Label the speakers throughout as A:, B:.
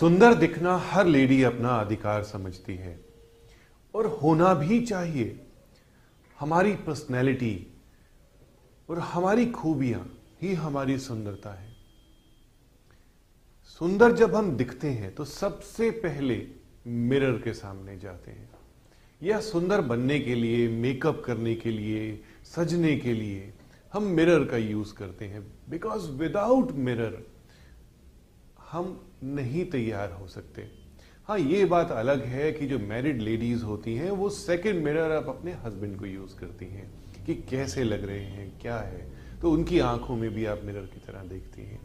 A: सुंदर दिखना हर लेडी अपना अधिकार समझती है। और होना भी चाहिए। हमारी पर्सनैलिटी और हमारी खूबियाँ ही हमारी सुंदरता है। सुंदर जब हम दिखते हैं तो सबसे पहले मिरर के सामने जाते हैं। या सुंदर बनने के लिए मेकअप करने के लिए, सजने के लिए हम मिरर का यूज़ करते हैं। बिकॉज़ विदाउट मिरर हम नहीं तैयार हो सकते। हाँ ये बात अलग है कि जो मैरिड लेडीज़ होती हैं, वो सेकंड मिरर अब अपने हस्बैंड को यूज़ करती हैं कि कैसे लग रहे हैं, क्या है। तो उनकी आँखों में भी आप मिरर की तरह देखती हैं।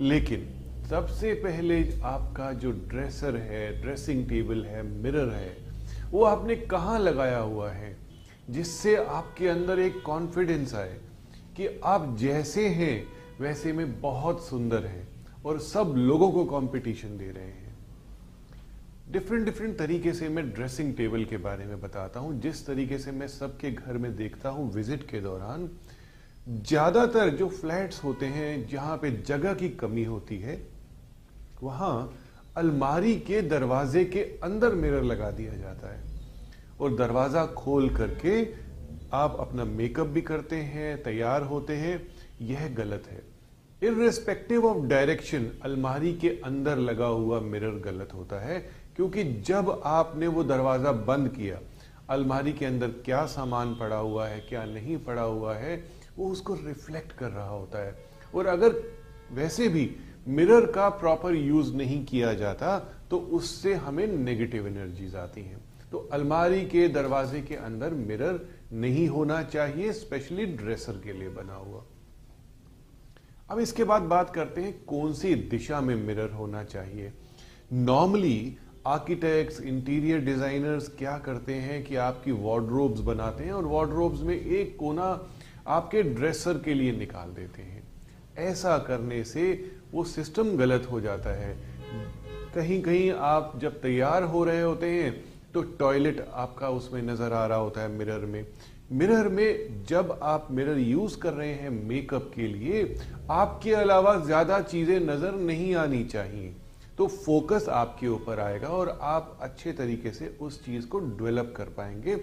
A: लेकिन सबसे पहले आपका जो ड्रेसर है ड्रेसिंग टेबल है मिरर है, वो आपने कहाँ लगाया हुआ है, जिससे आपके अंदर एक कॉन्फिडेंस आए कि आप जैसे हैं, वैसे में बहुत सुंदर हैं। और सब लोगों को कंपटीशन दे रहे हैं। डिफरेंट डिफरेंट तरीके से मैं ड्रेसिंग टेबल के बारे में बताता हूँ। जिस तरीके से मैं सबके घर में देखता हूँ विज़िट के दौरान, ज़्यादातर जो फ्लैट्स होते हैं, जहाँ पे जगह की कमी होती है, वहाँ अलमारी के दरवाजे के अंदर मिरर लगा दिया जाता है। और दरवाज़ा खोल करके आप अपना मेकअप भी करते हैं, तैयार होते हैं, यह गलत है। इरेस्पेक्टिव ऑफ़ डायरेक्शन अलमारी के अंदर लगा हुआ मिरर गलत होता है, क्योंकि जब आपने वो दरवाज़ा बंद किया, अलमारी के अंदर क्या सामान पड़ा हुआ है, क्या नहीं पड़ा हुआ है, वो उसको रिफ्लेक्ट कर रहा होता है। और अगर वैसे भी मिरर का प्रॉपर यूज़ नहीं किया जाता तो उससे हमें नेगेटिव एनर्जीज आती हैं। तो अलमारी के दरवाजे के अंदर मिरर नहीं होना चाहिए स्पेशली ड्रेसर के लिए बना हुआ। अब इसके बाद बात करते हैं कौन सी दिशा में मिरर होना चाहिए। नॉर्मली आर्किटेक्ट्स इंटीरियर डिजाइनर्स क्या करते हैं कि आपकी वार्ड्रोब्स बनाते हैं और वार्ड्रोब्स में एक कोना आपके ड्रेसर के लिए निकाल देते हैं। ऐसा करने से वो सिस्टम गलत हो जाता है। कहीं कहीं आप जब तैयार हो रहे होते हैं तो टॉयलेट आपका उसमें नज़र आ रहा होता है मिरर में। मिरर में जब आप मिरर यूज़ कर रहे हैं मेकअप के लिए, आपके अलावा ज़्यादा चीज़ें नज़र नहीं आनी चाहिए। तो फोकस आपके ऊपर आएगा और आप अच्छे तरीके से उस चीज़ को डेवलप कर पाएँगे।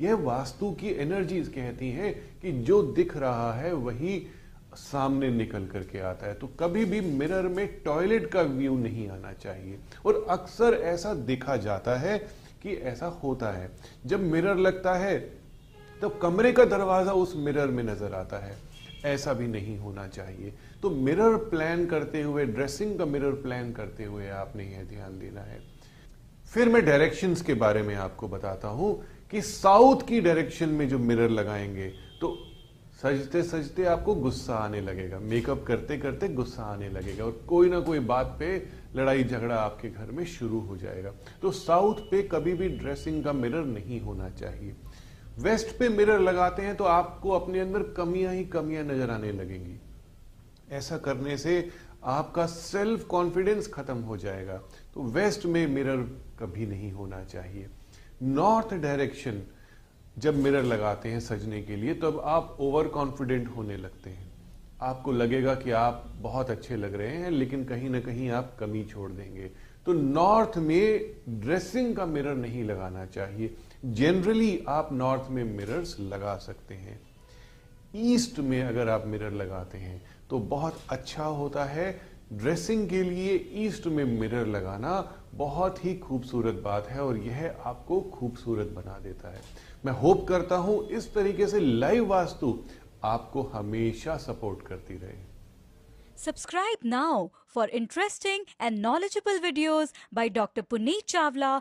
A: यह वास्तु की एनर्जीज कहती हैं कि जो दिख रहा है वही सामने निकल करके आता है। तो कभी भी मिरर में टॉयलेट का व्यू नहीं आना चाहिए। और अक्सर ऐसा देखा जाता है कि ऐसा होता है। जब मिरर लगता है तो कमरे का दरवाज़ा उस मिरर में नज़र आता है। ऐसा भी नहीं होना चाहिए। तो मिरर प्लान करते हुए, ड्रेसिंग का मिरर प्लान करते हुए आपने यह ध्यान देना है। फिर मैं डायरेक्शंस के बारे में आपको बताता हूँ कि साउथ की डायरेक्शन में जो मिरर लगाएँगे तो सजते सजते आपको गुस्सा आने लगेगा। मेकअप करते करते गुस्सा आने लगेगा और कोई ना कोई बात पे लड़ाई झगड़ा आपके घर में शुरू हो जाएगा। तो साउथ पे कभी भी ड्रेसिंग का मिरर नहीं होना चाहिए। वेस्ट पे मिरर लगाते हैं तो आपको अपने अंदर कमियाँ ही कमियाँ नज़र आने लगेंगी। ऐसा करने से आपका सेल्फ कॉन्फिडेंस खत्म हो जाएगा। तो वेस्ट में मिरर कभी नहीं होना चाहिए। नॉर्थ डायरेक्शन जब मिरर लगाते हैं सजने के लिए, तब आप ओवर कॉन्फिडेंट होने लगते हैं। आपको लगेगा कि आप बहुत अच्छे लग रहे हैं, लेकिन कहीं ना कहीं आप कमी छोड़ देंगे। तो नॉर्थ में ड्रेसिंग का मिरर नहीं लगाना चाहिए। जनरली आप नॉर्थ में मिरर्स लगा सकते हैं। ईस्ट में अगर आप मिरर लगाते हैं तो बहुत अच्छा होता है। ड्रेसिंग के लिए ईस्ट में मिरर लगाना बहुत ही खूबसूरत बात है और यह आपको खूबसूरत बना देता है। मैं होप करता हूँ इस तरीके से लाइव वास्तु आपको हमेशा सपोर्ट करती रहे।
B: Subscribe now for interesting and knowledgeable videos by doctor Puneet Chawla